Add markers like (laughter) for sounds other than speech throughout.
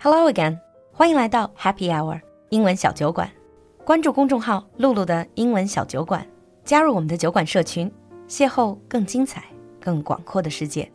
Hello again，欢迎来到 Happy Hour 英文小酒馆。关注公众号“露露的英文小酒馆”，加入我们的酒馆社群，邂逅更精彩、更广阔的世界。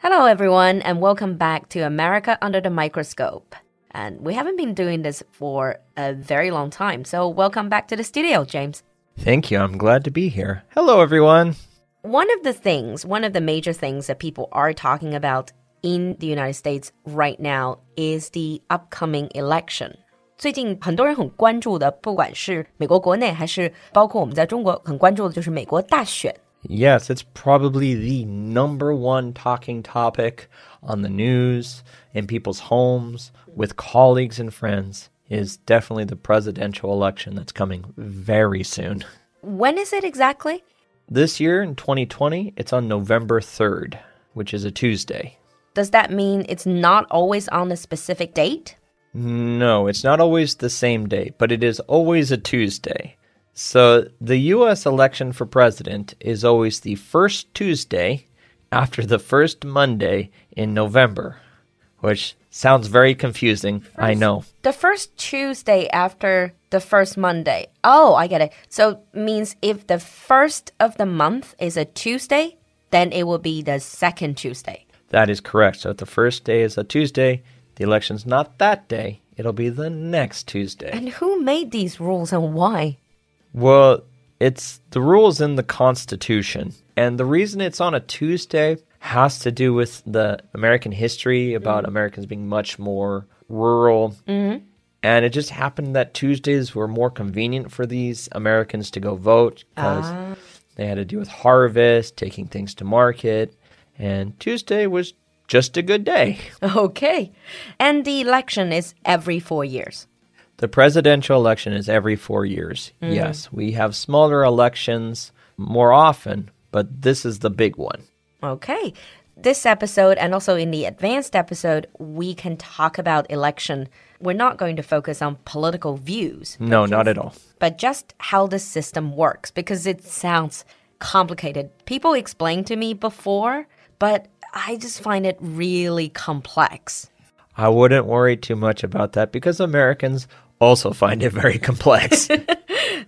Hello everyone, and welcome back to America Under the Microscope. And we haven't been doing this for a very long time, so welcome back to the studio, James. Thank you. I'm glad to be here. Hello, everyone. One of the things, one of the major things that people are talking about in the United States right now is the upcoming election. 最近很多人很关注的，不管是美国国内还是包括我们在中国很关注的，就是美国大选。Yes, it's probably the number one talking topic on the news, in people's homes, with colleagues and friends, is definitely the presidential election that's coming very soon. When is it exactly? This year in 2020, it's on November 3rd, which is a Tuesday. Does that mean it's not always on a specific date? No, it's not always the same day, but it is always a Tuesday. So the US election for president is always the first Tuesday after the first Monday in November, which sounds very confusing. I know. The first Tuesday after the first Monday. Oh, I get it. So means if the first of the month is a Tuesday, then it will be the second Tuesday. That is correct. So if the first day is a Tuesday, the election's not that day. It'll be the next Tuesday. And who made these rules and why? Well, it's the rules in the Constitution. And the reason it's on a Tuesday has to do with the American history about mm-hmm. Americans being much more rural. Mm-hmm. And it just happened that Tuesdays were more convenient for these Americans to go vote because ah. they had to do with harvest, taking things to market. And Tuesday was just a good day. Okay. And the election is every four years. The presidential election is every four years. Mm. Yes, we have smaller elections more often, but this is the big one. Okay. This episode and also in the advanced episode, we can talk about election. We're not going to focus on political views, No, not at all. but just how the system works because it sounds complicated. People explained to me before, but I just find it really complex. I wouldn't worry too much about that because Americans also find it very complex. (laughs)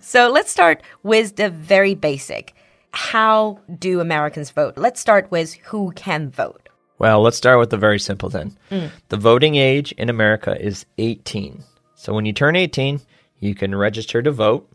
So let's start with the very basic. How do Americans vote? Let's start with who can vote. well, let's start with the very simple then. Mm. The voting age in America is 18. So when you turn 18, you can register to vote.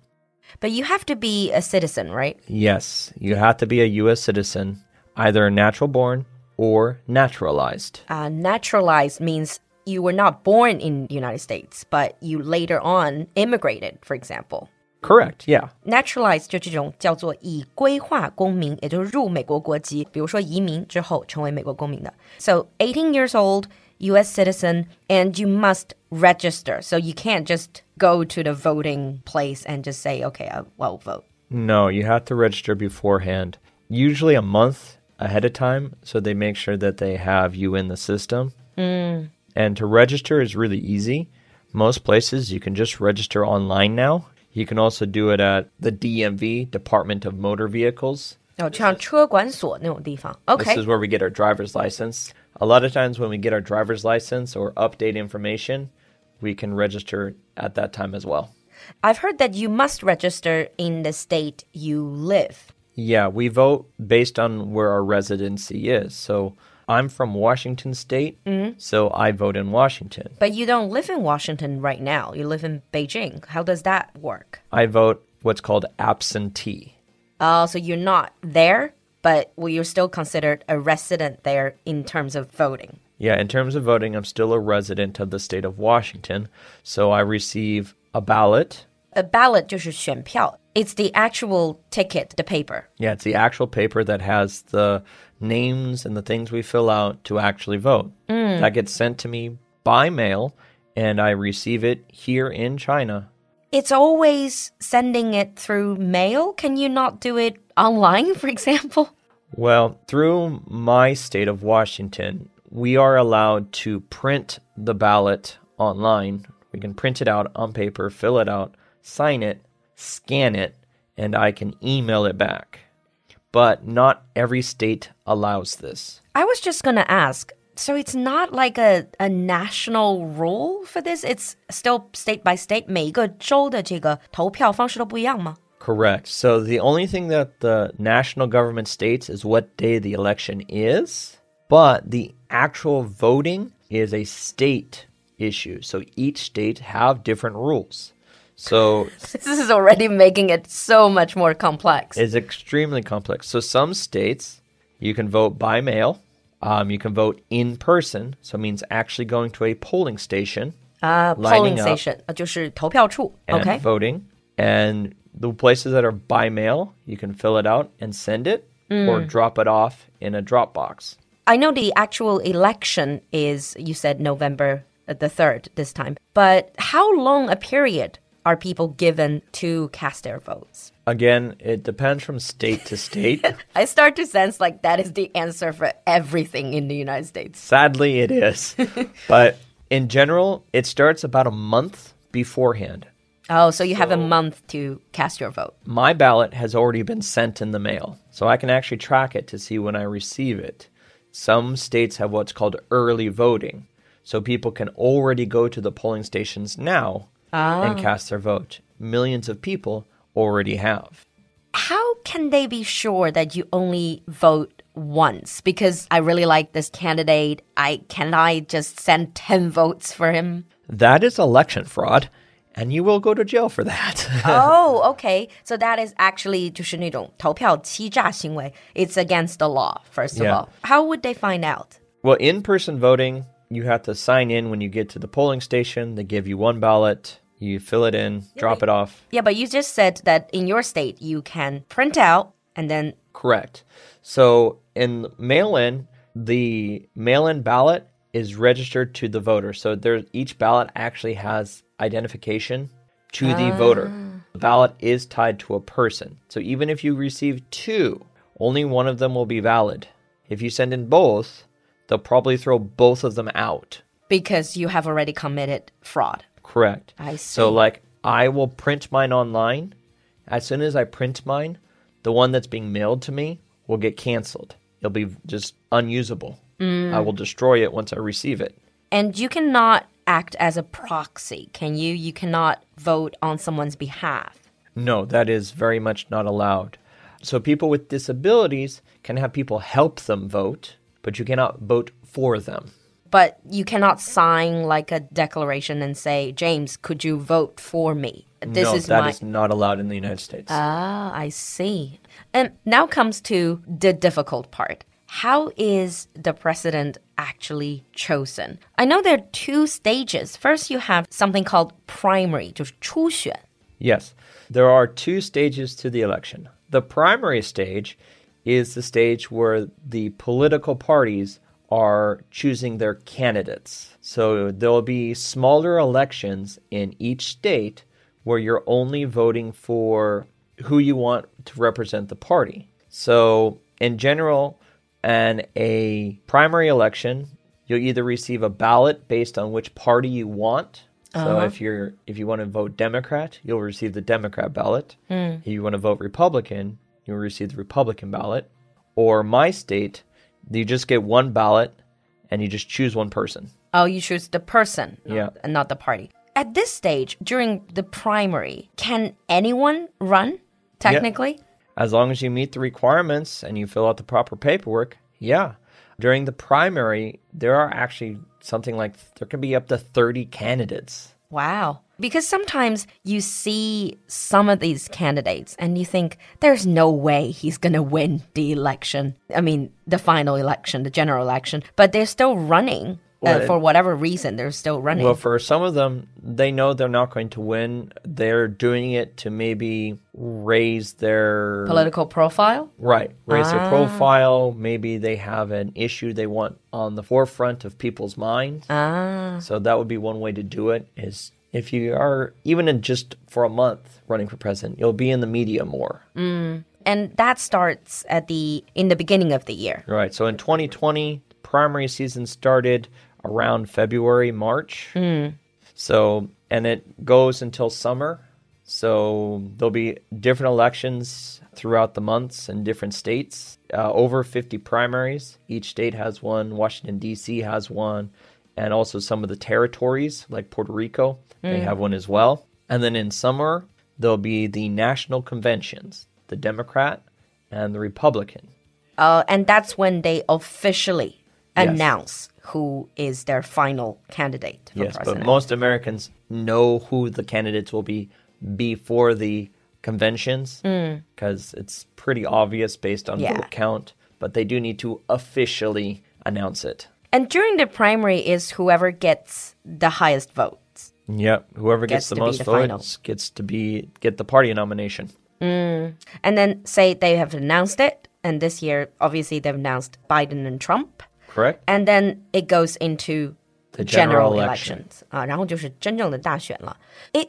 But you have to be a citizen, right? Yes, you have to be a U.S. citizen, either natural born or naturalized. Uh, naturalized means you were not born in the United States, but you later on immigrated, for example. Correct, yeah. Naturalized 就这种叫做已归化公民，也就是入美国国籍，比如说移民之后成为美国公民的。So eighteen years old, U.S. citizen, and you must register. So you can't just go to the voting place and just say, "Okay, I'll vote." No, you have to register beforehand. Usually a month ahead of time. So they make sure that they have you in the system. Mm. And to register is really easy. Most places you can just register online now. You can also do it at the DMV, Department of Motor Vehicles. Oh, okay. This is where we get our driver's license. A lot of times when we get our driver's license or update information, we can register at that time as well. I've heard that you must register in the state you live. Yeah, we vote based on where our residency is. So I'm from Washington State, so I vote in Washington. But you don't live in Washington right now. You live in Beijing. How does that work? I vote what's called absentee. Oh, so you're not there, but well, you're still considered a resident there in terms of voting. Yeah, in terms of voting, I'm still a resident of the state of Washington, so I receive a ballot. A ballot 就是选票. It's the actual ticket, the paper. Yeah, it's the actual paper that has the names and the things we fill out to actually vote. Mm. That gets sent to me by mail, and I receive it here in China. It's always sending it through mail. Can you not do it online, for example? Well, through my state of Washington, we are allowed to print the ballot online. We can print it out on paper, fill it out, sign it, scan it, and I can email it back. But not every state allows this. I was just going to ask So it's not like a, a national rule for this. It's still state by state. 每一个州的这个投票方式都不一样吗？ Correct. So the only thing that the national government states is what day the election is, but the actual voting is a state issue. So each state have different rules. So (laughs) This is already making it so much more complex. it's extremely complex. So some states you can vote by mail. Um, you can vote in person, so it means actually going to a polling station Uh, lining polling up. station 呃就是投票处。 and Okay. voting. And the places that are by mail, you can fill it out and send it or drop it off in a Dropbox. I know the actual election is, you said November uh, the 3rd this time, but how long a period are people given to cast their votes? Again, it depends from state to state. (laughs) I start to sense like that is the answer for everything in the United States. Sadly, it is. (laughs) but in general, it starts about a month beforehand. Oh, so you have a month to cast your vote. My ballot has already been sent in the mail, so I can actually track it to see when I receive it. Some states have what's called early voting, so people can already go to the polling stations now and cast their vote. Millions of people already have. How can they be sure that you only vote once? Because I really like this candidate. I can I just send 10 votes for him? That is election fraud, and you will go to jail for that. (laughs) oh, okay. So that is actually 就是那种投票欺诈行为. It's against the law, first of Yeah. all. How would they find out? well, in person voting, you have to sign in when you get to the polling station. They give you one ballot, you fill it in, drop it off. Yeah, but you just said that in your state you can print out and then Correct. So in mail in, the mail in ballot is registered to the voter. So there each ballot actually has identification to the ah. voter. The ballot is tied to a person. So even if you receive two, only one of them will be valid. If you send in both, they'll probably throw both of them out. because you have already committed fraud. Correct. I see. So like I will print mine online. As soon as I print mine, the one that's being mailed to me will get canceled. It'll be just unusable. Mm. I will destroy it once I receive it. And you cannot act as a proxy, can you? You cannot vote on someone's behalf. No, that is very much not allowed. So people with disabilities can have people help them vote, but you cannot vote for them. But you cannot sign like a declaration and say, James, could you vote for me? This no, is that my is not allowed in the United States. Ah, I see. And now comes to the difficult part. How is the president actually chosen? I know there are two stages. First, you have something called primary, 就是初选. Yes, there are two stages to the election. The primary stage is the stage where the political parties are choosing their candidates. So there will be smaller elections in each state where you're only voting for who you want to represent the party. So, in general, and a primary election, you'll either receive a ballot based on which party you want. So uh-huh. if you're if you want to vote Democrat, you'll receive the Democrat ballot. Hmm. If you want to vote Republican, you'll receive the Republican ballot. Or my state, you just get one ballot and you just choose one person. Oh, you choose the person, Yeah. and not the party. At this stage, during the primary, can anyone run, technically? As long as you meet the requirements and you fill out the proper paperwork, yeah. During the primary, there are actually something like there can be up to 30 candidates. Wow. Because sometimes you see some of these candidates and you think, there's no way he's going to win the election. I mean, the final election, the general election, but they're still running. Well, uh, for whatever reason, they're still running. Well, for some of them, they know they're not going to win. They're doing it to maybe raise their Political profile? right, raise their profile. Maybe they have an issue they want on the forefront of people's minds. Ah. So that would be one way to do it. Is if you are even in just for a month running for president, you'll be in the media more. And that starts at the in the beginning of the year. Right. So in 2020, primary season started around February, March. So, and it goes until summer. So there'll be different elections throughout the months in different states. Uh, over 50 primaries. Each state has one. Washington, D.C. has one. And also some of the territories, like Puerto Rico, they have one as well. And then in summer, there'll be the national conventions the Democrat and the Republican. Uh, and that's when they officially Yes. announce who is their final candidate for Yes, president. but most Americans know who the candidates will be before the conventions because it's pretty obvious based on Mm. Yeah. vote count. But they do need to officially announce it. and during the primary is whoever gets the highest votes. Yep, whoever Gets gets, the most the final. votes gets to be get the party nomination. And then say they have announced it, and this year obviously they've announced Biden and Trump, correct? And then it goes into the general, general elections. Election. Uh,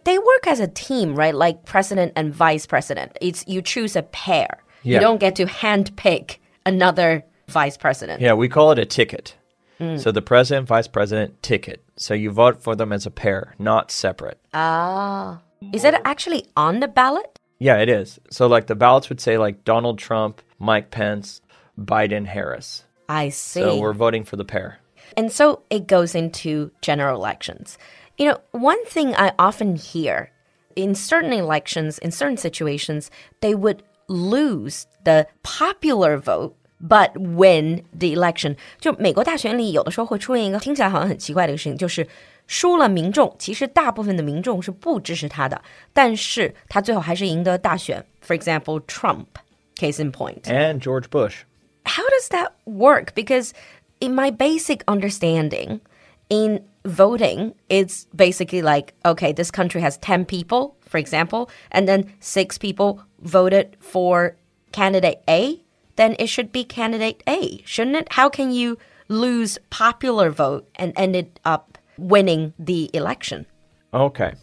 they work as a team, right? Like president and vice president. It's you choose a pair. Yeah. You don't get to hand pick another vice president. Yeah, we call it a ticket. Mm. So the president, vice president, ticket. So you vote for them as a pair, not separate. Ah. Is it actually on the ballot? Yeah, it is. So like the ballots would say like Donald Trump, Mike Pence, Biden, Harris. I see. So we're voting for the pair. And so it goes into general elections. You know, one thing I often hear in certain elections, in certain situations, they would lose the popular vote. But win the election，就美国大选里有的时候会出现一个听起来好像很奇怪的一个事情，就是输了民众，其实大部分的民众是不支持他的，但是他最后还是赢得大选。For example, Trump, case in point. And George Bush. how does that work? Because in my basic understanding, in voting, it's basically like, okay, this country has 10 people, for example, and then six people voted for candidate A, then it should be candidate A, shouldn't it? How can you lose popular vote and ended up winning the election? Okay.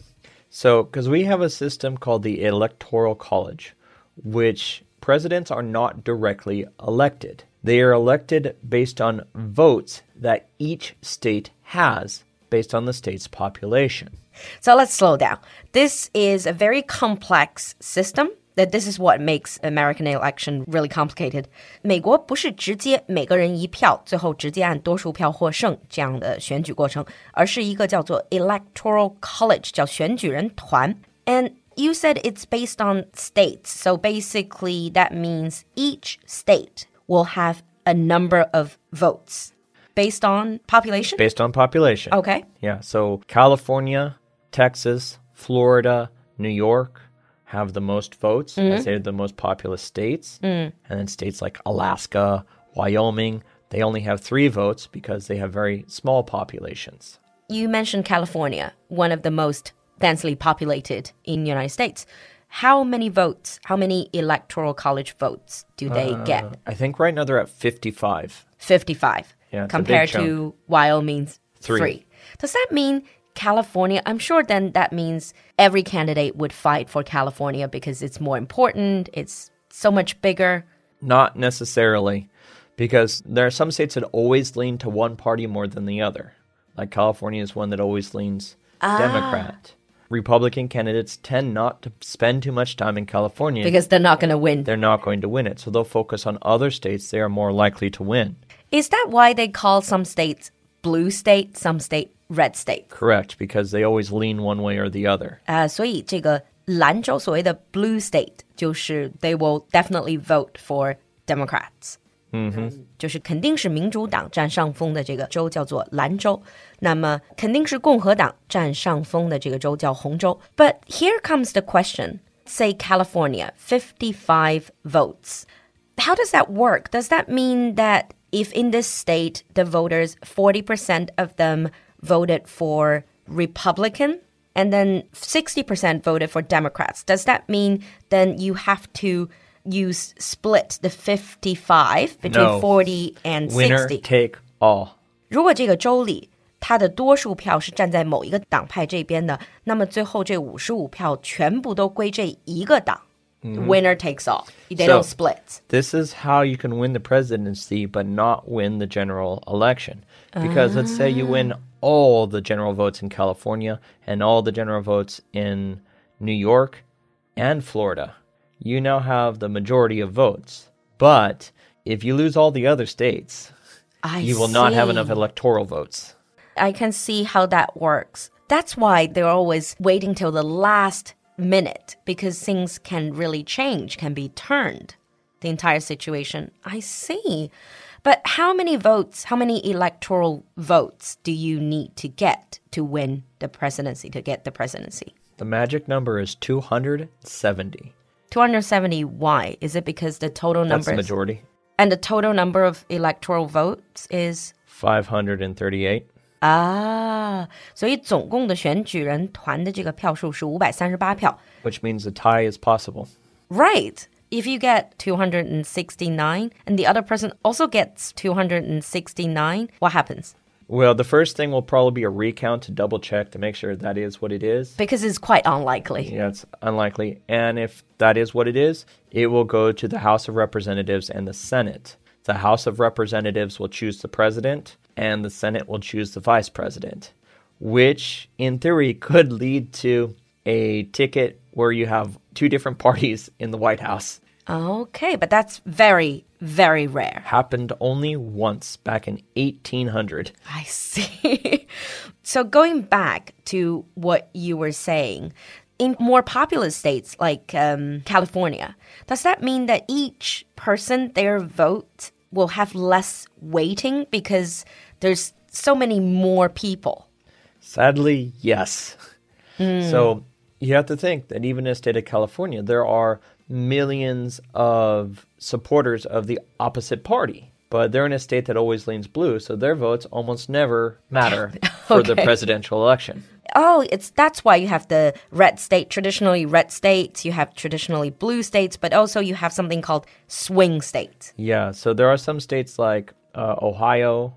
So, because we have a system called the Electoral College, which presidents are not directly elected. They are elected based on votes that each state has based on the state's population. So let's slow down. This is a very complex system. That this is what makes American election really complicated. 美国不是直接每个人一票，最后直接按多数票获胜这样的选举过程，而是一个叫做 Electoral College，叫选举人团。And you said it's based on states, so basically that means each state will have a number of votes based on population. Based on population. Okay. Yeah. So, California, Texas, Florida, New York have the most votes. Mm-hmm. as They're the most populous states. Mm. And then states like Alaska, Wyoming, they only have three votes because they have very small populations. you mentioned California, one of the most densely populated in the United States. How many votes, how many electoral college votes do they uh, get? I think right now they're at 55. 55. Yeah, it's a big compared to Wyoming's Three. three. Does that mean California? I'm sure then that means every candidate would fight for California because it's more important, it's so much bigger. Not necessarily, because there are some states that always lean to one party more than the other. Like California is one that always leans ah. Democrat. Republican candidates tend not to spend too much time in California because they're not going to win. They're not going to win it. So they'll focus on other states they are more likely to win. Is that why they call some states blue state, some state red state? Correct, because they always lean one way or the other. Uh, 啊，所以这个蓝州所谓的 blue state they will definitely vote for Democrats。嗯哼，就是肯定是民主党占上风的这个州叫做兰州，那么肯定是共和党占上风的这个州叫红州。But here comes the question: Say California, fifty-five votes. How does that work? Does that mean that if in this state the voters, 40% of them voted for Republican and then 60% voted for Democrats, does that mean then you have to use split the 55 between No. 40 and Winner 60? take all. 如果这个州里它的多数票是站在某一个党派这边的，那么最后这五十五票全部都归这一个党。Winner takes all. They So- don't split. This is how you can win the presidency but not win the general election. Because let's say you win all the general votes in California and all the general votes in New York, and Florida. You now have the majority of votes. But if you lose all the other states, I you will not have enough electoral votes. I can see how that works. That's why they're always waiting till the last minute because things can really change, can be turned. The entire situation. I see. But how many votes, how many electoral votes do you need to get to win the presidency, to get the presidency? The magic number is 270. 270 why? Is it because the total That's number the is- majority. and the total number of electoral votes is 538. 啊，所以总共的选举人团的这个票数是五百三十八票。 which means a tie is possible. Right. If you get 269 and the other person also gets 269, what happens? Well, the first thing will probably be a recount to double check to make sure that is what it is. Because it's quite unlikely. Yeah, it's unlikely. And if that is what it is, it will go to the House of Representatives and the Senate. The House of Representatives will choose the president, and the Senate will choose the vice president, which in theory could lead to a ticket where you have two different (laughs) parties in the White House. Okay, but that's very, very rare. Happened only once back in 1800. I see. (laughs) so going back to what you were saying, in more populous states like um, California, does that mean that each person, their vote, will have less weighting because there's so many more people? Sadly, yes. So you have to think that even in the state of California, there are millions of supporters of the opposite party. But they're in a state that always leans blue, so their votes almost never matter (laughs) for the presidential election. Oh, it's that's why you have the red state, traditionally red states, you have traditionally blue states, but also you have something called swing states. Yeah, so there are some states like uh, Ohio,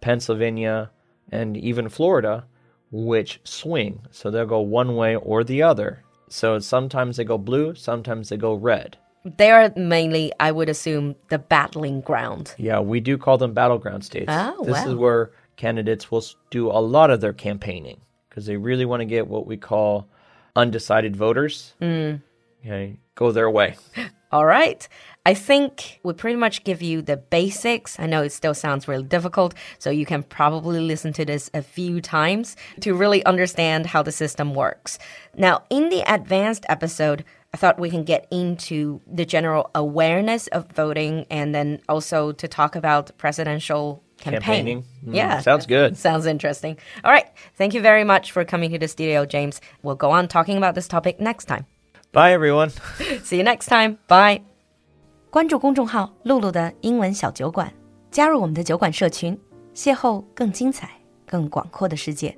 Pennsylvania, and even Florida which swing. So they'll go one way or the other. So sometimes they go blue, sometimes they go red. They are mainly, I would assume, the battling ground. Yeah, we do call them battleground states. Oh, this is where candidates will do a lot of their campaigning because they really want to get what we call undecided voters. Mm. Okay, go their way. (laughs) All right. I think we pretty much give you the basics. I know it still sounds really difficult, so you can probably listen to this a few times to really understand how the system works. Now, in the advanced episode, I thought we can get into the general awareness of voting and then also to talk about presidential campaign. Campaigning. Mm, yeah. sounds good. (laughs) Sounds interesting. All right. Thank you very much for coming to the studio, James. We'll go on talking about this topic next time. Bye, everyone. (laughs) See you next time. Bye. 关注公众号“露露的英文小酒馆”，加入我们的酒馆社群，邂逅更精彩、更广阔的世界。